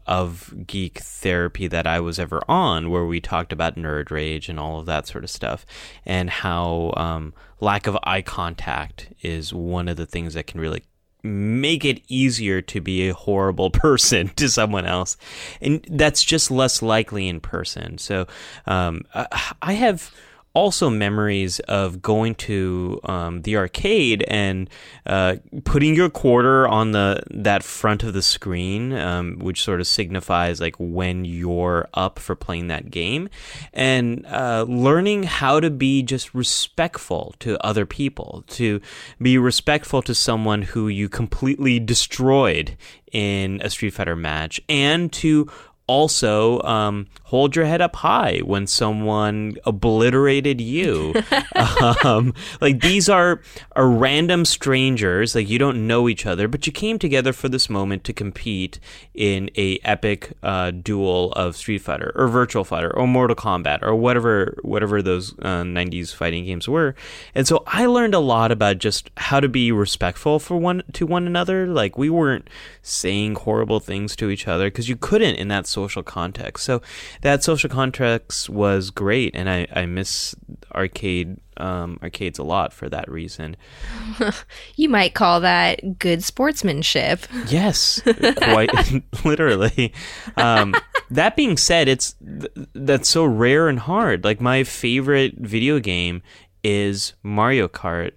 of Geek Therapy that I was ever on, where we talked about nerd rage and all of that sort of stuff, and how um, lack of eye contact is one of the things that can really make it easier to be a horrible person to someone else. And that's just less likely in person. So um, I- i have also memories of going to um, the arcade and uh, putting your quarter on the that front of the screen, um, which sort of signifies like when you're up for playing that game, and uh, learning how to be just respectful to other people, to be respectful to someone who you completely destroyed in a Street Fighter match, and to also um, hold your head up high when someone obliterated you. um, like these are are random strangers, like you don't know each other, but you came together for this moment to compete in a epic uh, duel of Street Fighter or Virtual Fighter or Mortal Kombat or whatever whatever those uh, '90s fighting games were. And so I learned a lot about just how to be respectful for one to one another. Like we weren't saying horrible things to each other because you couldn't in that social context. So that social context was great, and I, I miss arcade um, arcades a lot for that reason. you might call that good sportsmanship. Yes, quite literally. Um, that being said, it's th- that's so rare and hard. Like my favorite video game is Mario Kart,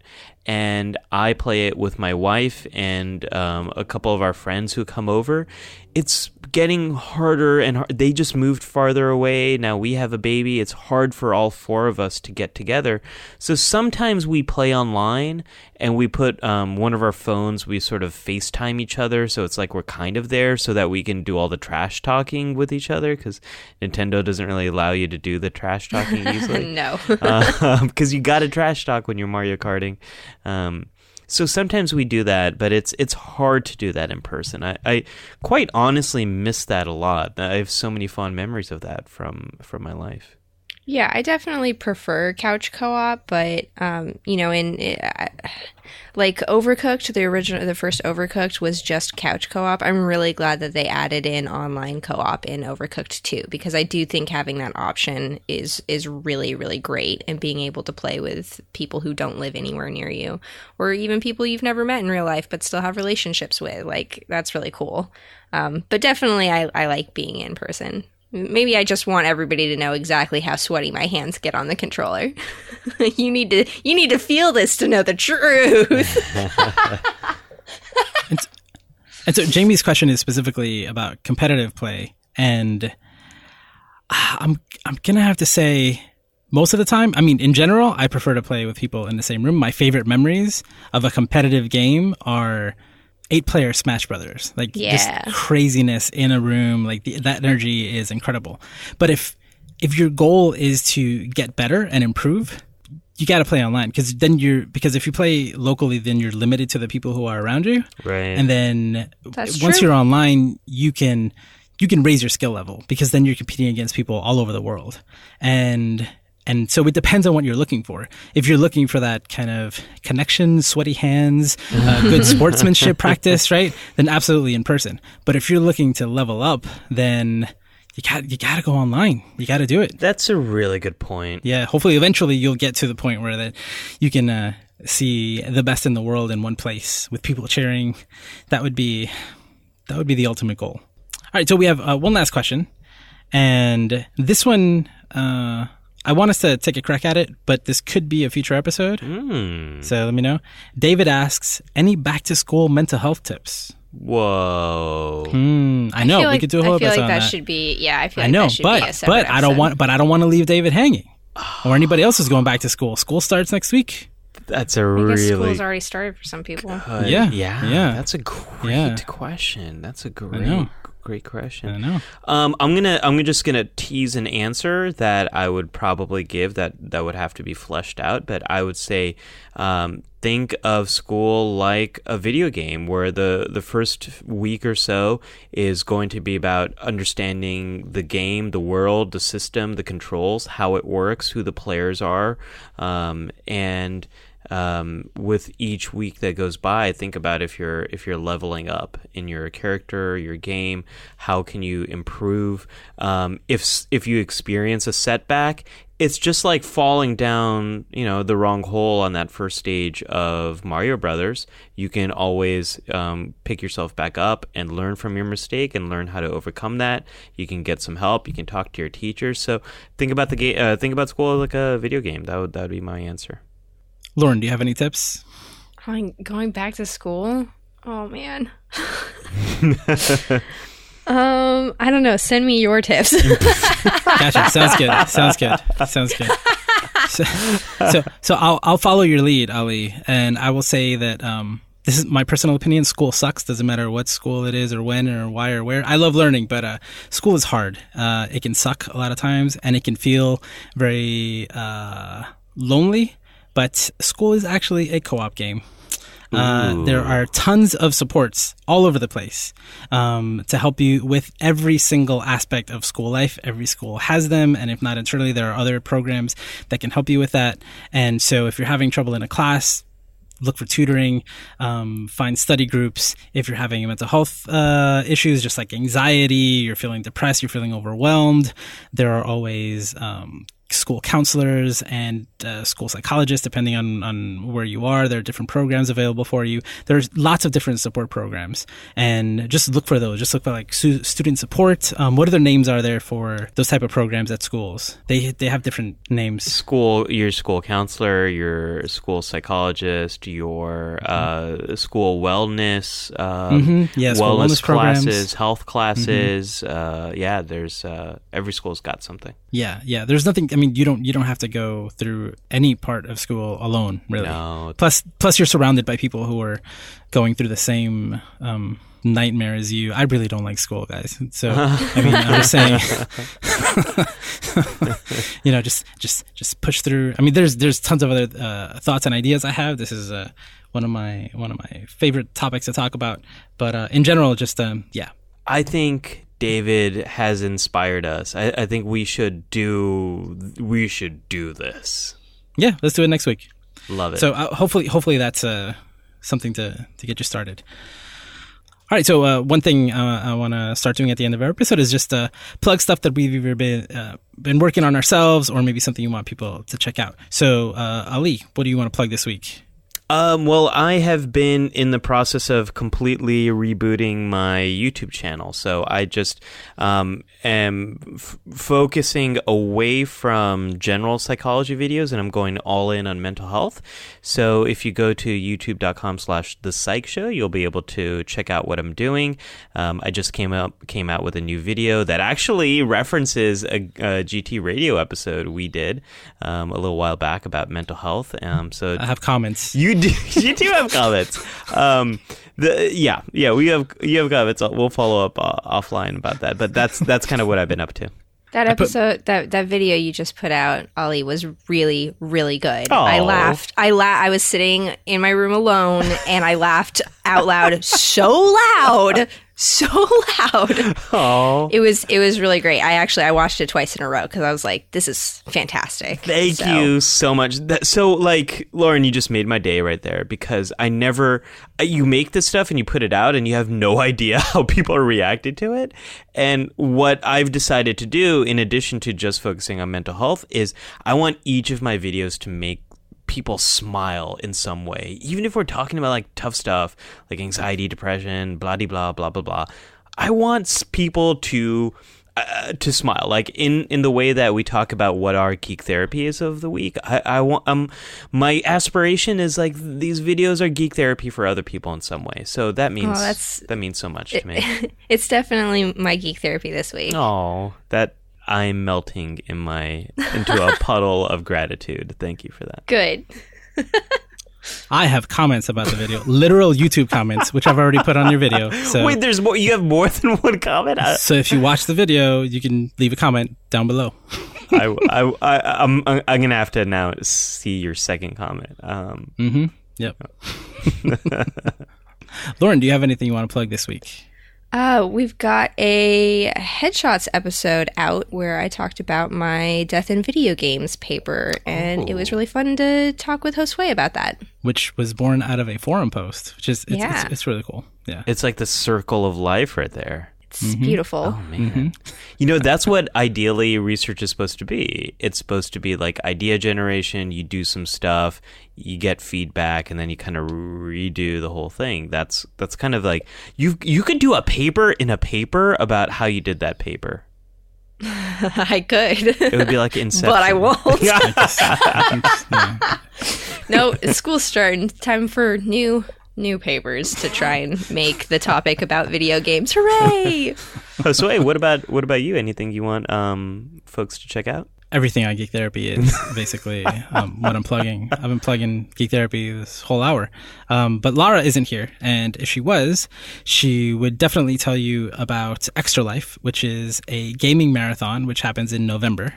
and I play it with my wife and um, a couple of our friends who come over. It's getting harder and hard. they just moved farther away. Now we have a baby. It's hard for all four of us to get together. So sometimes we play online and we put um, one of our phones, we sort of FaceTime each other. So it's like we're kind of there so that we can do all the trash talking with each other because Nintendo doesn't really allow you to do the trash talking easily. no. Because um, you got to trash talk when you're Mario Karting. Um, so sometimes we do that, but it's it's hard to do that in person. I, I quite honestly miss that a lot. I have so many fond memories of that from from my life. Yeah, I definitely prefer couch co-op, but um, you know, in uh, like Overcooked, the original, the first Overcooked was just couch co-op. I'm really glad that they added in online co-op in Overcooked 2, because I do think having that option is is really really great, and being able to play with people who don't live anywhere near you, or even people you've never met in real life but still have relationships with, like that's really cool. Um, but definitely, I, I like being in person. Maybe I just want everybody to know exactly how sweaty my hands get on the controller. you need to you need to feel this to know the truth. and, and, so Jamie's question is specifically about competitive play and uh, I'm I'm going to have to say most of the time, I mean in general, I prefer to play with people in the same room. My favorite memories of a competitive game are eight player Smash Brothers. Like yeah. just craziness in a room. Like the, that energy is incredible. But if if your goal is to get better and improve, you got to play online because then you're because if you play locally, then you're limited to the people who are around you. Right. And then That's once true. you're online, you can you can raise your skill level because then you're competing against people all over the world. And and so it depends on what you're looking for. If you're looking for that kind of connection, sweaty hands, uh, good sportsmanship practice, right? Then absolutely in person. But if you're looking to level up, then you got you got to go online. You got to do it. That's a really good point. Yeah. Hopefully, eventually, you'll get to the point where that you can uh, see the best in the world in one place with people cheering. That would be that would be the ultimate goal. All right. So we have uh, one last question, and this one. Uh, I want us to take a crack at it, but this could be a future episode. Mm. So let me know. David asks, any back to school mental health tips? Whoa. Hmm, I know feel we like, could do a whole I feel episode like on that, that. should be yeah. I feel I like know, that should be a but separate but I don't episode. want but I don't want to leave David hanging, or anybody else is going back to school. School starts next week. That's a I guess really school's already started for some people. good- Yeah, yeah, yeah. That's a great Yeah. question. That's a great, know. Great question. I know. Um, I'm gonna I'm just gonna tease an answer that I would probably give that that would have to be fleshed out, but I would say um, think of school like a video game where the the first week or so is going to be about understanding the game, the world, the system, the controls, how it works, who the players are, um, and um, with each week that goes by, think about if you're if you're leveling up in your character, your game. How can you improve? Um, if if you experience a setback, it's just like falling down, you know, the wrong hole on that first stage of Mario Brothers. You can always um, pick yourself back up and learn from your mistake and learn how to overcome that. You can get some help. You can talk to your teachers. So think about the game. Uh, think about school like a video game. That would that would be my answer. Lauren, do you have any tips? Going going back to school. Oh man. um, I don't know. Send me your tips. Gotcha. Sounds good. Sounds good. Sounds good. So, so, so I'll I'll follow your lead, Ali, and I will say that um, this is my personal opinion. School sucks. Doesn't matter what school it is, or when, or why, or where. I love learning, but uh, school is hard. Uh, it can suck a lot of times, and it can feel very uh, lonely. But school is actually a co-op game. Uh, there are tons of supports all over the place um, to help you with every single aspect of school life. Every school has them, and if not internally, there are other programs that can help you with that. And so, if you're having trouble in a class, look for tutoring, um, find study groups. If you're having mental health uh, issues, just like anxiety, you're feeling depressed, you're feeling overwhelmed, there are always um, school counselors and uh, school psychologists, depending on, on where you are. There are different programs available for you. There's lots of different support programs, and just look for those. Just look for like su- student support. Um, what other names are there for those type of programs at schools? They they have different names. School, your school counselor, your school psychologist, your uh, school wellness, um, Mhm. Yeah, school wellness, wellness programs. Mm-hmm. classes, health classes. Uh, yeah, there's uh, every school's got something. Yeah, yeah. There's nothing. I mean, you don't you don't have to go through any part of school alone, really. No, Plus, plus you're surrounded by people who are going through the same um, nightmare as you. I really don't like school, guys. So I mean, I'm just saying, you know, just just just push through. I mean, there's there's tons of other uh, thoughts and ideas I have. This is uh, one of my one of my favorite topics to talk about. But uh, in general, just um, yeah, I think David has inspired us. I, I think we should do we should do this. yeah. Let's do it next week. Love it. So uh, hopefully, hopefully that's uh, something to to get you started. All right. So uh, one thing uh, I want to start doing at the end of our episode is just uh, plug stuff that we've either been uh, been working on ourselves, or maybe something you want people to check out. So uh, Ali, what do you want to plug this week? Um, well, I have been in the process of completely rebooting my YouTube channel. So I just um, am f- focusing away from general psychology videos and I'm going all in on mental health. So if you go to youtube.com slash the psych show, you'll be able to check out what I'm doing. Um, I just came up came out with a new video that actually references a, a GT radio episode we did um, a little while back about mental health. Um, so I have comments. you do. You do have comments. Um, the yeah, yeah. We have you have comments. We'll follow up uh, offline about that. But that's that's kind of what I've been up to. That episode, that that video you just put out, Ali, was really, really good. I laughed. I la- I was sitting in my room alone, and I laughed out loud, so loud, so loud. Oh, It was it was really great. I actually I watched it twice in a row because I was like, this is fantastic. Thank So- you so much. That, so, like, Lauren, you just made my day right there because I never. uh, You make this stuff and you put it out, and you have no idea how people are reacting to it. And what I've decided to do, in addition to just focusing on mental health, is I want each of my videos to make people smile in some way, even if we're talking about like tough stuff like anxiety, depression, blah de blah blah blah blah. I want people to uh, to smile, like in in the way that we talk about what our geek therapy is of the week. I, I want um my aspiration is like these videos are geek therapy for other people in some way. So that means that's- that means so much to me. It's definitely my geek therapy this week. Oh, that I'm melting in my into a puddle of gratitude. Thank you for that. Good. I have comments about the video, literal YouTube comments, which I've already put on your video. So, Wait, there's more. You have more than one comment. I, so if you watch the video, you can leave a comment down below. I, I, I, I'm, I'm gonna have to now see your second comment. Um, Mm-hmm. Yep. Lauren, do you have anything you want to plug this week? Uh, we've got a headshots episode out where I talked about my death in video games paper, and it was really fun to talk with Josue about that. Which was born out of a forum post, which is it's, Yeah. it's, it's really cool. Yeah. it's like the circle of life right there. It's mm-hmm. beautiful. Oh man. Mm-hmm. You know, that's what ideally research is supposed to be. It's supposed to be like idea generation, you do some stuff, you get feedback and then you kind of redo the whole thing. That's that's kind of like you you could do a paper in a paper about how you did that paper. I could, It would be like Inception. but I won't. No, school's starting. Time for new new papers to try and make the topic about video games. Hooray! Oh, so wait, what about what about you? Anything you want um, folks to check out? Everything on Geek Therapy is basically um, what I'm plugging. I've been plugging Geek Therapy this whole hour. Um, but Lara isn't here. And if she was, she would definitely tell you about Extra Life, which is a gaming marathon, which happens in November.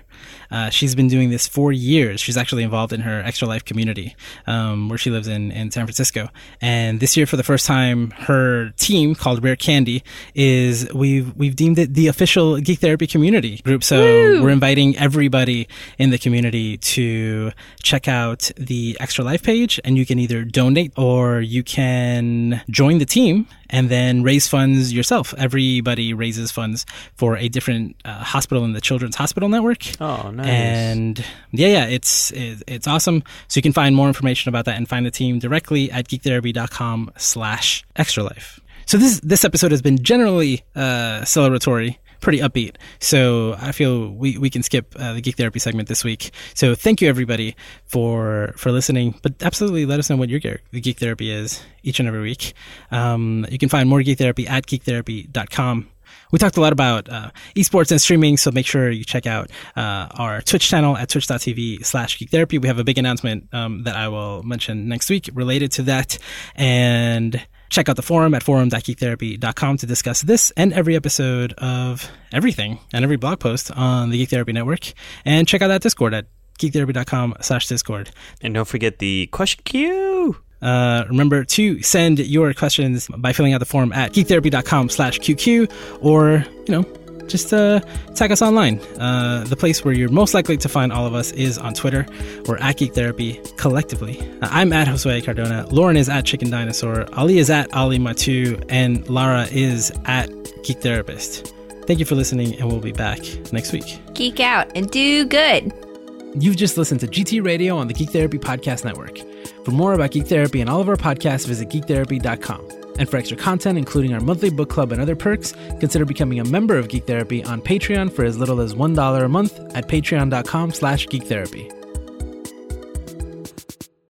Uh, she's been doing this for years. She's actually involved in her Extra Life community, um, where she lives in, in San Francisco. And this year, for the first time, her team called Rare Candy is we've we've deemed it the official Geek Therapy community group. So Woo! we're inviting everybody in the community to check out the Extra Life page, and you can either donate or you can join the team and then raise funds yourself. Everybody raises funds for a different uh, hospital in the Children's Hospital Network. Oh, nice. And yeah, yeah, it's it, it's awesome. So you can find more information about that and find the team directly at geektherapy.com slash extra life. So this this episode has been generally uh, celebratory, pretty upbeat. So I feel we, we can skip uh, the geek therapy segment this week. So thank you everybody for for listening. But absolutely let us know what your geek, the geek therapy is each and every week. Um, you can find more geek therapy at geektherapy.com. We talked a lot about uh, esports and streaming, so make sure you check out uh, our Twitch channel at twitch.tv slash geek therapy. We have a big announcement um, that I will mention next week related to that. And check out the forum at forum.geektherapy.com to discuss this and every episode of everything and every blog post on the Geek Therapy Network. And check out that Discord at geektherapy.com slash Discord. And don't forget the question queue. Uh, remember to send your questions by filling out the form at geektherapy.com slash QQ or, you know, just uh, tag us online. Uh, the place where you're most likely to find all of us is on Twitter. We're at Geek Therapy collectively. Uh, I'm at Josue Cardona. Lauren is at Chicken Dinosaur. Ali is at Ali Mattu. And Lara is at Geek Therapist. Thank you for listening, and we'll be back next week. Geek out and do good. You've just listened to GT Radio on the Geek Therapy Podcast Network. For more about Geek Therapy and all of our podcasts, visit geektherapy.com. And for extra content, including our monthly book club and other perks, consider becoming a member of Geek Therapy on Patreon for as little as $1 a month at patreon.com slash geektherapy.